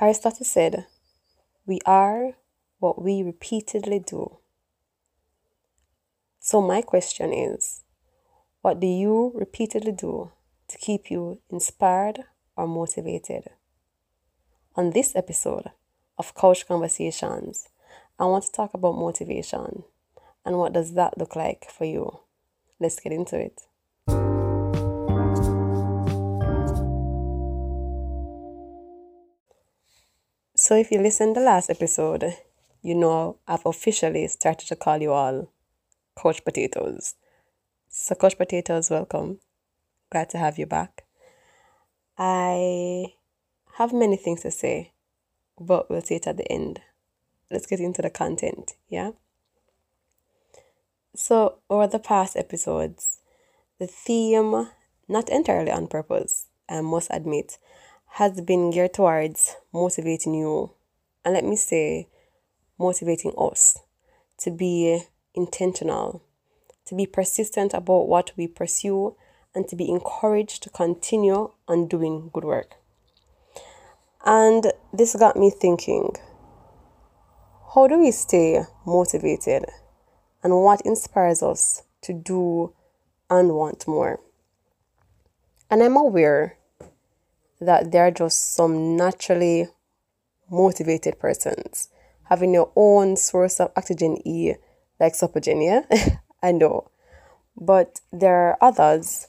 Aristotle said, We are what we repeatedly do. So, my question is what do you repeatedly do to keep you inspired or motivated? On this episode of Couch Conversations, I want to talk about motivation and what does that look like for you. Let's get into it. So, if you listened the last episode, you know I've officially started to call you all Couch Potatoes. So, Couch Potatoes, welcome. Glad to have you back. I have many things to say, but we'll see it at the end. Let's get into the content, yeah? So, over the past episodes, the theme, not entirely on purpose, I must admit, has been geared towards motivating you, and let me say, motivating us to be intentional, to be persistent about what we pursue, and to be encouraged to continue on doing good work. And this got me thinking how do we stay motivated? And what inspires us to do and want more? And I'm aware that there are just some naturally motivated persons having your own source of oxygen E, like Sopogen, yeah? I know. But there are others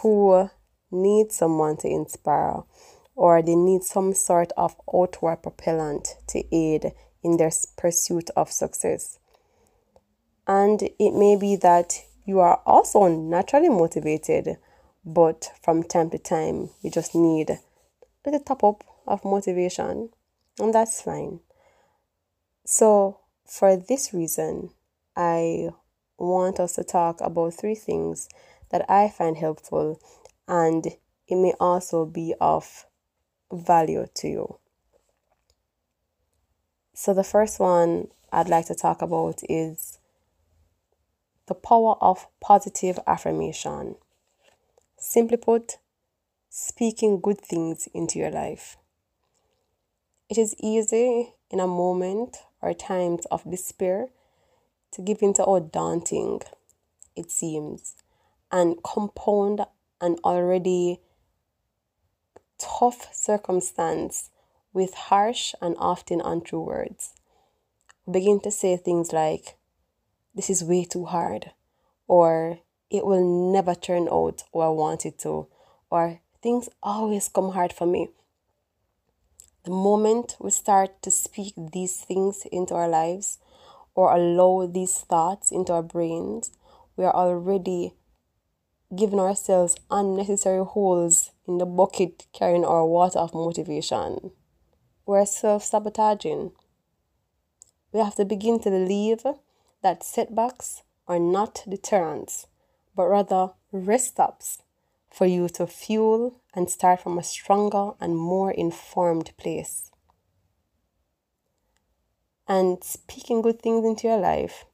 who need someone to inspire or they need some sort of outward propellant to aid in their pursuit of success. And it may be that you are also naturally motivated, but from time to time you just need little top up of motivation, and that's fine. So, for this reason, I want us to talk about three things that I find helpful and it may also be of value to you. So, the first one I'd like to talk about is the power of positive affirmation. Simply put, speaking good things into your life. It is easy in a moment or times of despair to give into how daunting it seems and compound an already tough circumstance with harsh and often untrue words. Begin to say things like, This is way too hard, or It will never turn out how I want it to, or things always come hard for me. The moment we start to speak these things into our lives or allow these thoughts into our brains, we are already giving ourselves unnecessary holes in the bucket carrying our water of motivation. We're self sabotaging. We have to begin to believe that setbacks are not deterrents, but rather rest stops for you to fuel and start from a stronger and more informed place. And speaking good things into your life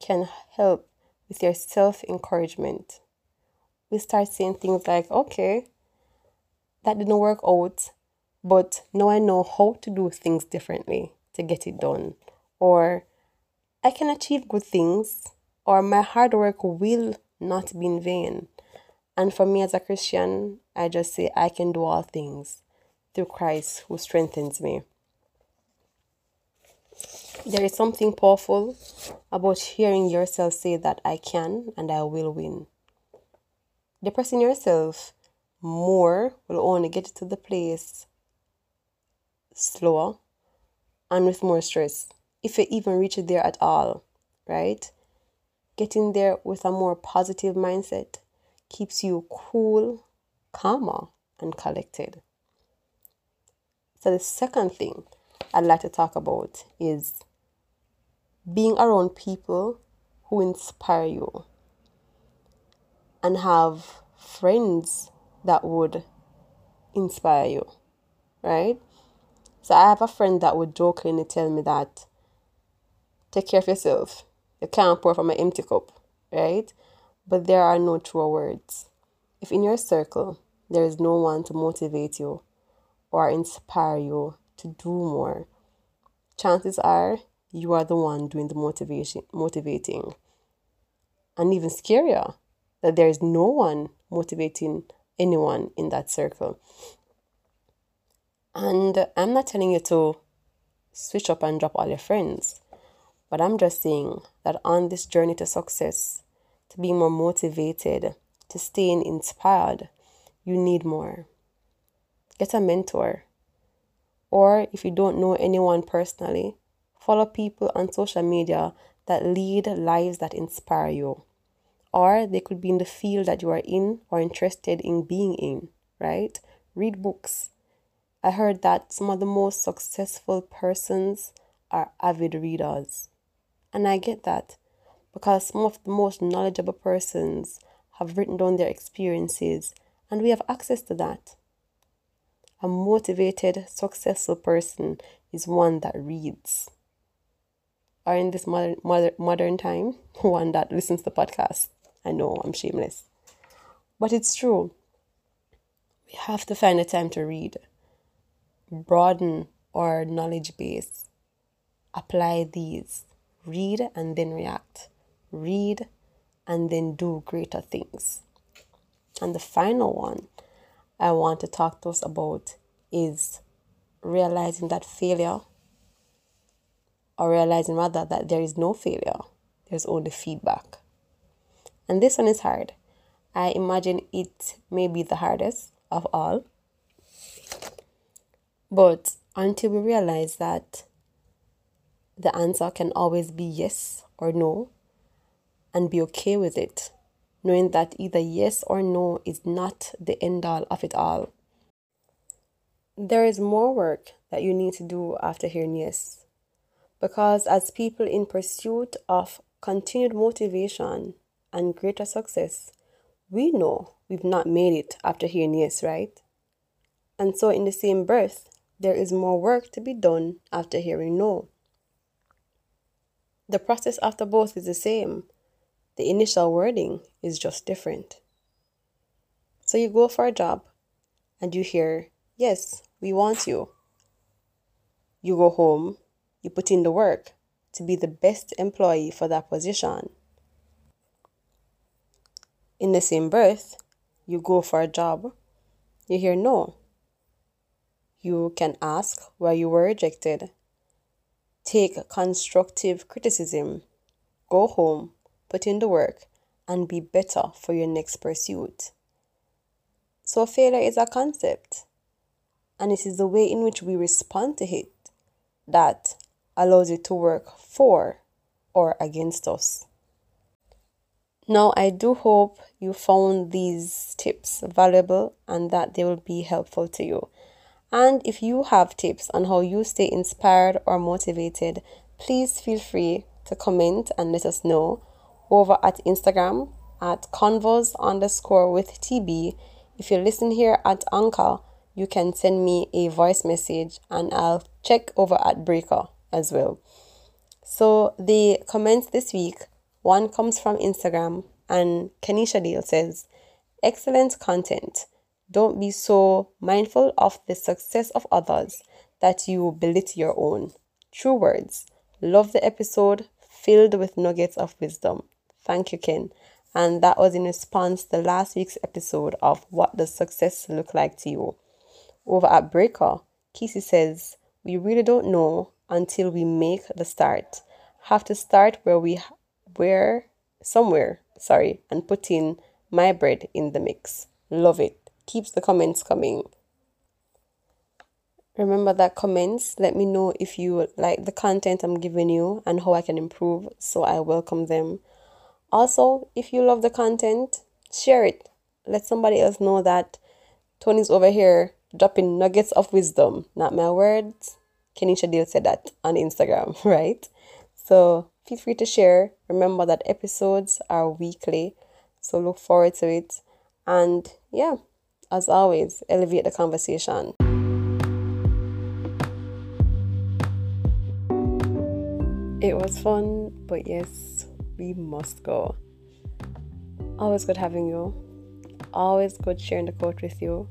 can help with your self encouragement. We start saying things like, okay, that didn't work out, but now I know how to do things differently to get it done. Or I can achieve good things, or my hard work will not be in vain. And for me as a Christian, I just say, I can do all things through Christ who strengthens me. There is something powerful about hearing yourself say that I can and I will win. Depressing yourself more will only get you to the place slower and with more stress, if you even reach it there at all, right? Getting there with a more positive mindset keeps you cool, calmer, and collected. So, the second thing I'd like to talk about is being around people who inspire you and have friends that would inspire you, right? So, I have a friend that would jokingly tell me that take care of yourself. You can't pour from an empty cup, right? But there are no true words. If in your circle there is no one to motivate you, or inspire you to do more, chances are you are the one doing the motivation motivating. And even scarier, that there is no one motivating anyone in that circle. And I'm not telling you to switch up and drop all your friends, but I'm just saying that on this journey to success, to be more motivated, to staying inspired, you need more. Get a mentor. Or if you don't know anyone personally, follow people on social media that lead lives that inspire you. Or they could be in the field that you are in or interested in being in, right? Read books. I heard that some of the most successful persons are avid readers. And I get that because some of the most knowledgeable persons have written down their experiences and we have access to that. A motivated, successful person is one that reads. Or in this modern, modern, modern time, one that listens to podcasts. I know I'm shameless. But it's true. We have to find a time to read, broaden our knowledge base, apply these, read and then react, read and then do greater things. And the final one I want to talk to us about is realizing that failure, or realizing rather that there is no failure, there's only feedback. And this one is hard. I imagine it may be the hardest of all. But until we realize that the answer can always be yes or no, and be okay with it, knowing that either yes or no is not the end all of it all. There is more work that you need to do after hearing yes. Because as people in pursuit of continued motivation and greater success, we know we've not made it after hearing yes, right? And so, in the same breath, there is more work to be done after hearing no. The process after both is the same. The initial wording is just different. So you go for a job and you hear, Yes, we want you. You go home, you put in the work to be the best employee for that position. In the same breath, you go for a job, you hear no. You can ask why you were rejected, take constructive criticism, go home, put in the work, and be better for your next pursuit. So, failure is a concept, and it is the way in which we respond to it that allows it to work for or against us. Now, I do hope you found these tips valuable and that they will be helpful to you. And if you have tips on how you stay inspired or motivated, please feel free to comment and let us know over at Instagram at convos underscore with TB. If you listen here at Anchor, you can send me a voice message and I'll check over at Breaker as well. So the comments this week one comes from Instagram, and Kenisha Deal says, Excellent content. Don't be so mindful of the success of others that you belittle your own. True words. Love the episode filled with nuggets of wisdom. Thank you, Ken. And that was in response to last week's episode of What Does Success Look Like to You? Over at Breaker, Kesey says, We really don't know until we make the start. Have to start where we where somewhere, sorry, and put in my bread in the mix. Love it. Keeps the comments coming. Remember that comments. Let me know if you like the content I'm giving you and how I can improve. So I welcome them. Also, if you love the content, share it. Let somebody else know that Tony's over here dropping nuggets of wisdom, not my words. Kenisha Deal said that on Instagram, right? So feel free to share. Remember that episodes are weekly, so look forward to it. And yeah, as always, elevate the conversation. It was fun, but yes, we must go. Always good having you. Always good sharing the court with you.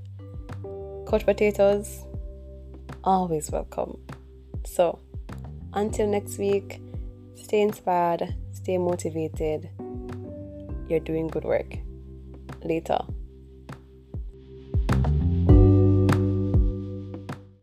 Coach Potatoes, always welcome. So, until next week, stay inspired, stay motivated. You're doing good work. Later.